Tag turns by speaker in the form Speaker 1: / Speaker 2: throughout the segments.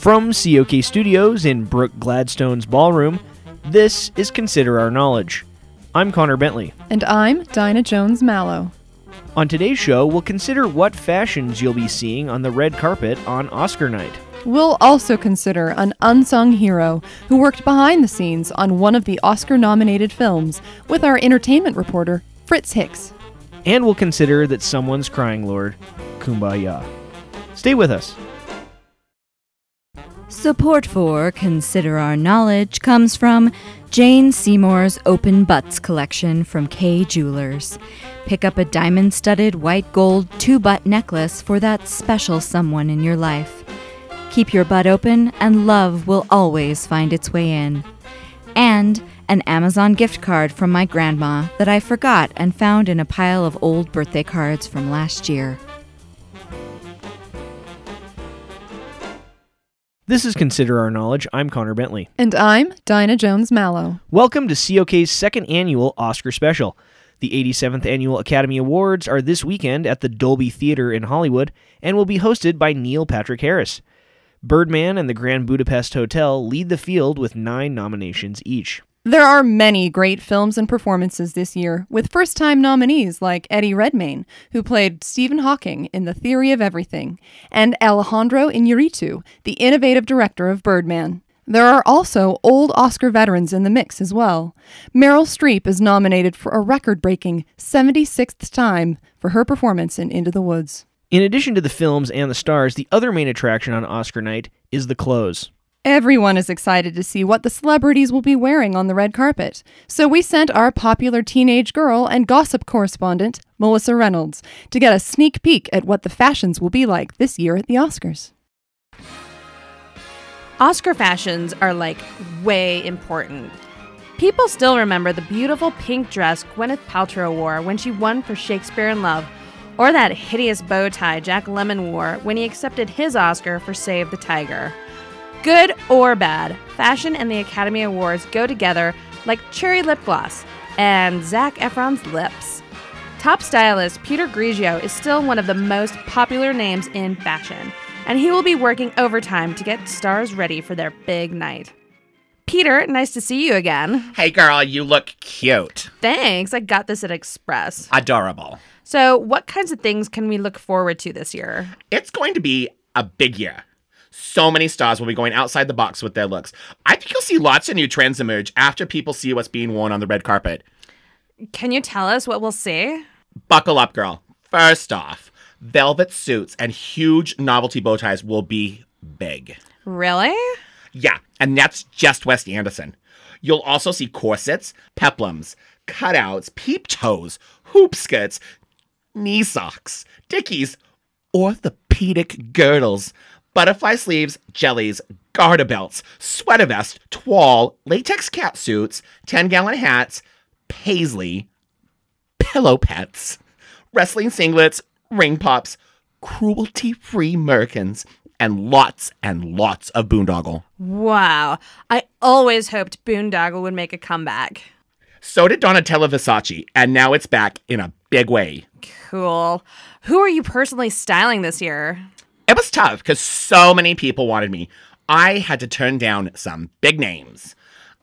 Speaker 1: From COK Studios in Brooke Gladstone's ballroom, this is Consider Our Knowledge. I'm Connor Bentley.
Speaker 2: And I'm Dinah Jones Mallow.
Speaker 1: On today's show, we'll consider what fashions you'll be seeing on the red carpet on Oscar night.
Speaker 2: We'll also consider an unsung hero who worked behind the scenes on one of the Oscar nominated films with our entertainment reporter, Fritz Hicks.
Speaker 1: And we'll consider that someone's crying Lord, Kumbaya. Stay with us.
Speaker 3: Support for Consider Our Knowledge comes from Jane Seymour's Open Butts collection from Kay Jewelers. Pick up a diamond studded white gold two butt necklace for that special someone in your life. Keep your butt open, and love will always find its way in. And an Amazon gift card from my grandma that I forgot and found in a pile of old birthday cards from last year.
Speaker 1: This is Consider Our Knowledge. I'm Connor Bentley.
Speaker 2: And I'm Dinah Jones Mallow.
Speaker 1: Welcome to COK's second annual Oscar special. The 87th Annual Academy Awards are this weekend at the Dolby Theater in Hollywood and will be hosted by Neil Patrick Harris. Birdman and the Grand Budapest Hotel lead the field with nine nominations each.
Speaker 2: There are many great films and performances this year, with first time nominees like Eddie Redmayne, who played Stephen Hawking in The Theory of Everything, and Alejandro Iñárritu, the innovative director of Birdman. There are also old Oscar veterans in the mix as well. Meryl Streep is nominated for a record breaking 76th time for her performance in Into the Woods.
Speaker 1: In addition to the films and the stars, the other main attraction on Oscar night is the clothes.
Speaker 2: Everyone is excited to see what the celebrities will be wearing on the red carpet. So we sent our popular teenage girl and gossip correspondent, Melissa Reynolds, to get a sneak peek at what the fashions will be like this year at the Oscars.
Speaker 4: Oscar fashions are like way important. People still remember the beautiful pink dress Gwyneth Paltrow wore when she won for Shakespeare in Love, or that hideous bow tie Jack Lemmon wore when he accepted his Oscar for Save the Tiger. Good or bad, fashion and the Academy Awards go together like cherry lip gloss and Zac Efron's lips. Top stylist Peter Grigio is still one of the most popular names in fashion, and he will be working overtime to get stars ready for their big night. Peter, nice to see you again.
Speaker 5: Hey girl, you look cute.
Speaker 4: Thanks, I got this at Express.
Speaker 5: Adorable.
Speaker 4: So, what kinds of things can we look forward to this year?
Speaker 5: It's going to be a big year. So many stars will be going outside the box with their looks. I think you'll see lots of new trends emerge after people see what's being worn on the red carpet.
Speaker 4: Can you tell us what we'll see?
Speaker 5: Buckle up, girl. First off, velvet suits and huge novelty bow ties will be big.
Speaker 4: Really?
Speaker 5: Yeah, and that's just Wes Anderson. You'll also see corsets, peplums, cutouts, peep toes, hoop skirts, knee socks, dickies, orthopedic girdles, butterfly sleeves, jellies, garter belts, sweater vest, toile, latex cat suits, 10 gallon hats, paisley, pillow pets, wrestling singlets, ring pops, cruelty free merkins, and lots and lots of boondoggle.
Speaker 4: Wow. I always hoped Boondoggle would make a comeback.
Speaker 5: So did Donatella Versace, and now it's back in a big way.
Speaker 4: Cool. Who are you personally styling this year?
Speaker 5: It was tough because so many people wanted me. I had to turn down some big names.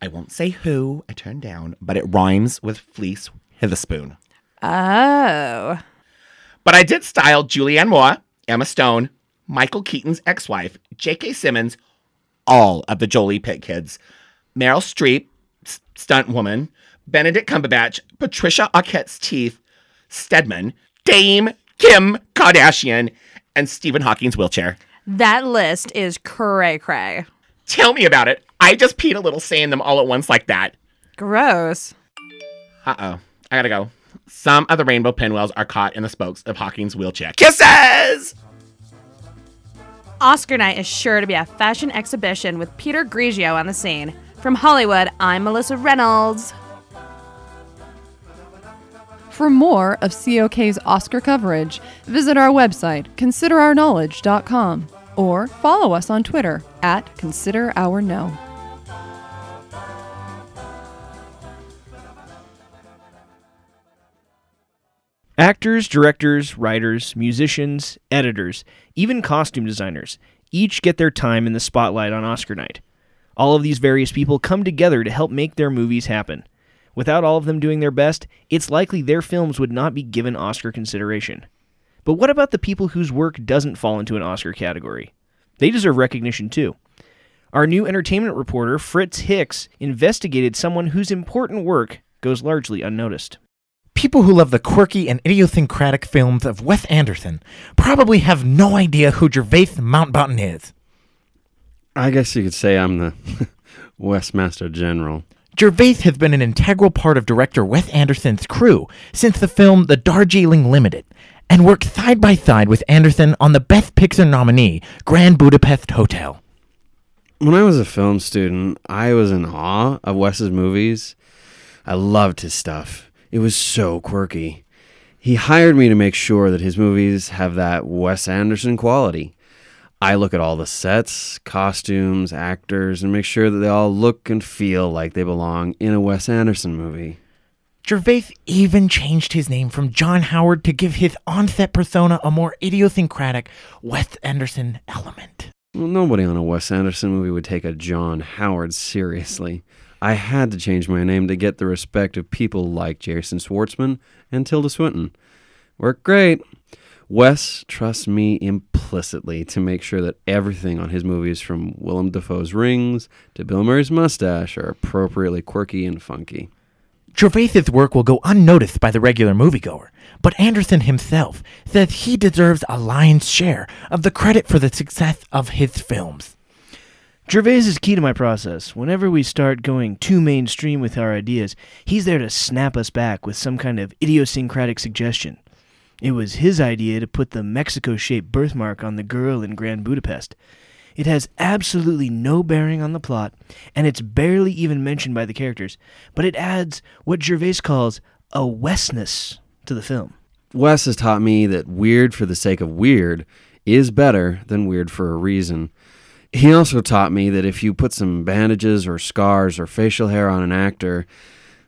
Speaker 5: I won't say who I turned down, but it rhymes with Fleece Witherspoon.
Speaker 4: Oh.
Speaker 5: But I did style Julianne Moore, Emma Stone, Michael Keaton's ex wife, J.K. Simmons, all of the Jolie Pitt kids, Meryl Streep, stunt woman, Benedict Cumberbatch, Patricia Arquette's teeth, Stedman, Dame Kim Kardashian, and Stephen Hawking's wheelchair.
Speaker 4: That list is cray cray.
Speaker 5: Tell me about it. I just peed a little saying them all at once like that.
Speaker 4: Gross.
Speaker 5: Uh oh. I gotta go. Some of the rainbow pinwheels are caught in the spokes of Hawking's wheelchair. Kisses!
Speaker 4: Oscar night is sure to be a fashion exhibition with Peter Grigio on the scene. From Hollywood, I'm Melissa Reynolds.
Speaker 2: For more of COK's Oscar coverage, visit our website, considerourknowledge.com, or follow us on Twitter at ConsiderOurKnow.
Speaker 1: Actors, directors, writers, musicians, editors, even costume designers. each get their time in the spotlight on Oscar night. All of these various people come together to help make their movies happen. Without all of them doing their best, it's likely their films would not be given Oscar consideration. But what about the people whose work doesn't fall into an Oscar category? They deserve recognition too. Our new entertainment reporter, Fritz Hicks, investigated someone whose important work goes largely unnoticed.
Speaker 6: People who love the quirky and idiosyncratic films of Wes Anderson probably have no idea who Gervais Mountbatten is.
Speaker 7: I guess you could say I'm the Westmaster General.
Speaker 6: Gervais has been an integral part of director Wes Anderson's crew since the film The Darjeeling Limited, and worked side by side with Anderson on the Best Picture nominee, Grand Budapest Hotel.
Speaker 7: When I was a film student, I was in awe of Wes's movies. I loved his stuff. It was so quirky. He hired me to make sure that his movies have that Wes Anderson quality. I look at all the sets, costumes, actors, and make sure that they all look and feel like they belong in a Wes Anderson movie.
Speaker 6: Gervais even changed his name from John Howard to give his on-set persona a more idiosyncratic Wes Anderson element.
Speaker 7: Well, nobody on a Wes Anderson movie would take a John Howard seriously. I had to change my name to get the respect of people like Jason Schwartzman and Tilda Swinton. Worked great. Wes trusts me implicitly to make sure that everything on his movies, from Willem Dafoe's Rings to Bill Murray's mustache, are appropriately quirky and funky.
Speaker 6: Gervais's work will go unnoticed by the regular moviegoer, but Anderson himself says he deserves a lion's share of the credit for the success of his films.
Speaker 1: Gervais is key to my process. Whenever we start going too mainstream with our ideas, he's there to snap us back with some kind of idiosyncratic suggestion. It was his idea to put the Mexico shaped birthmark on the girl in Grand Budapest. It has absolutely no bearing on the plot, and it's barely even mentioned by the characters, but it adds what Gervais calls a Wesness to the film.
Speaker 7: Wes has taught me that weird for the sake of weird is better than weird for a reason. He also taught me that if you put some bandages or scars or facial hair on an actor,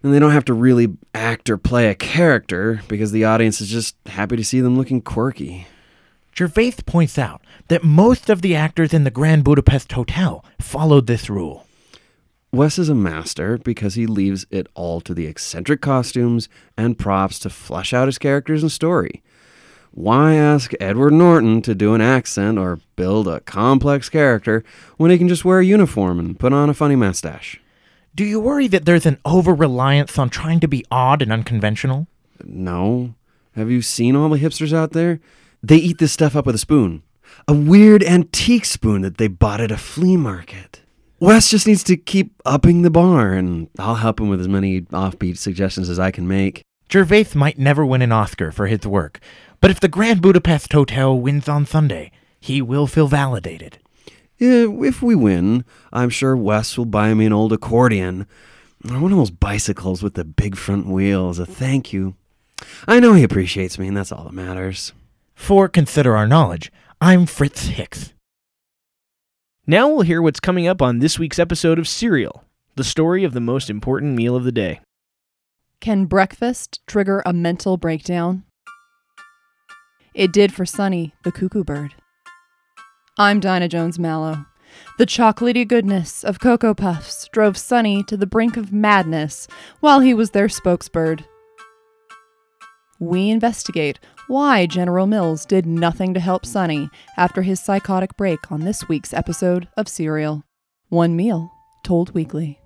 Speaker 7: then they don't have to really act or play a character because the audience is just happy to see them looking quirky.
Speaker 6: Gervais points out that most of the actors in the Grand Budapest Hotel followed this rule.
Speaker 7: Wes is a master because he leaves it all to the eccentric costumes and props to flesh out his characters and story. Why ask Edward Norton to do an accent or build a complex character when he can just wear a uniform and put on a funny mustache?
Speaker 6: Do you worry that there's an over reliance on trying to be odd and unconventional?
Speaker 7: No. Have you seen all the hipsters out there? They eat this stuff up with a spoon. A weird antique spoon that they bought at a flea market. Wes just needs to keep upping the bar, and I'll help him with as many offbeat suggestions as I can make.
Speaker 6: Gervais might never win an Oscar for his work, but if the Grand Budapest Hotel wins on Sunday, he will feel validated.
Speaker 7: Yeah, if we win, I'm sure Wes will buy me an old accordion or one of those bicycles with the big front wheel as a thank you. I know he appreciates me, and that's all that matters.
Speaker 6: For Consider Our Knowledge, I'm Fritz Hicks.
Speaker 1: Now we'll hear what's coming up on this week's episode of Serial, the story of the most important meal of the day.
Speaker 2: Can breakfast trigger a mental breakdown? It did for Sonny, the cuckoo bird. I'm Dinah Jones Mallow. The chocolatey goodness of Cocoa Puffs drove Sonny to the brink of madness while he was their spokesbird. We investigate why General Mills did nothing to help Sonny after his psychotic break on this week's episode of Serial. One meal told weekly.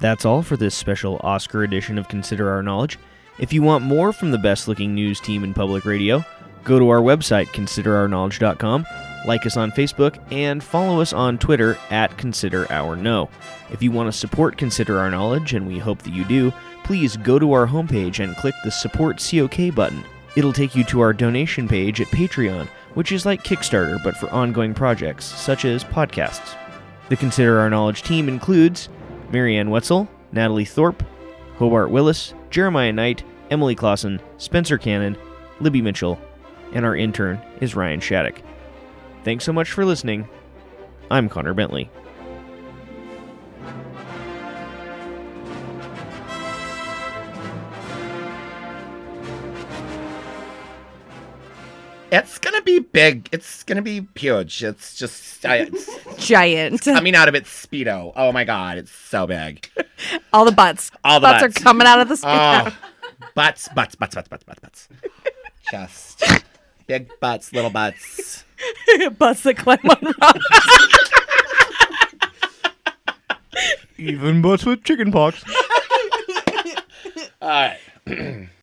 Speaker 1: That's all for this special Oscar edition of Consider Our Knowledge. If you want more from the best looking news team in public radio, go to our website, considerourknowledge.com, like us on Facebook, and follow us on Twitter at Consider Our Know. If you want to support Consider Our Knowledge, and we hope that you do, please go to our homepage and click the Support COK button. It'll take you to our donation page at Patreon, which is like Kickstarter but for ongoing projects, such as podcasts. The Consider Our Knowledge team includes Marianne Wetzel, Natalie Thorpe, Hobart Willis, Jeremiah Knight, Emily Clausen, Spencer Cannon, Libby Mitchell, and our intern is Ryan Shattuck. Thanks so much for listening. I'm Connor Bentley.
Speaker 5: It's gonna be big. It's gonna be huge. It's just I, it's
Speaker 4: Giant.
Speaker 5: coming out of its speedo. Oh my god, it's so big.
Speaker 4: All the butts.
Speaker 5: All the
Speaker 4: butts,
Speaker 5: butts.
Speaker 4: are coming out of the oh. speedo.
Speaker 5: Oh, butts, butts, butts, butts, butts, butts, butts. Just big butts, little butts.
Speaker 4: butts that climb on rocks.
Speaker 1: Even butts with chicken pox.
Speaker 5: All right.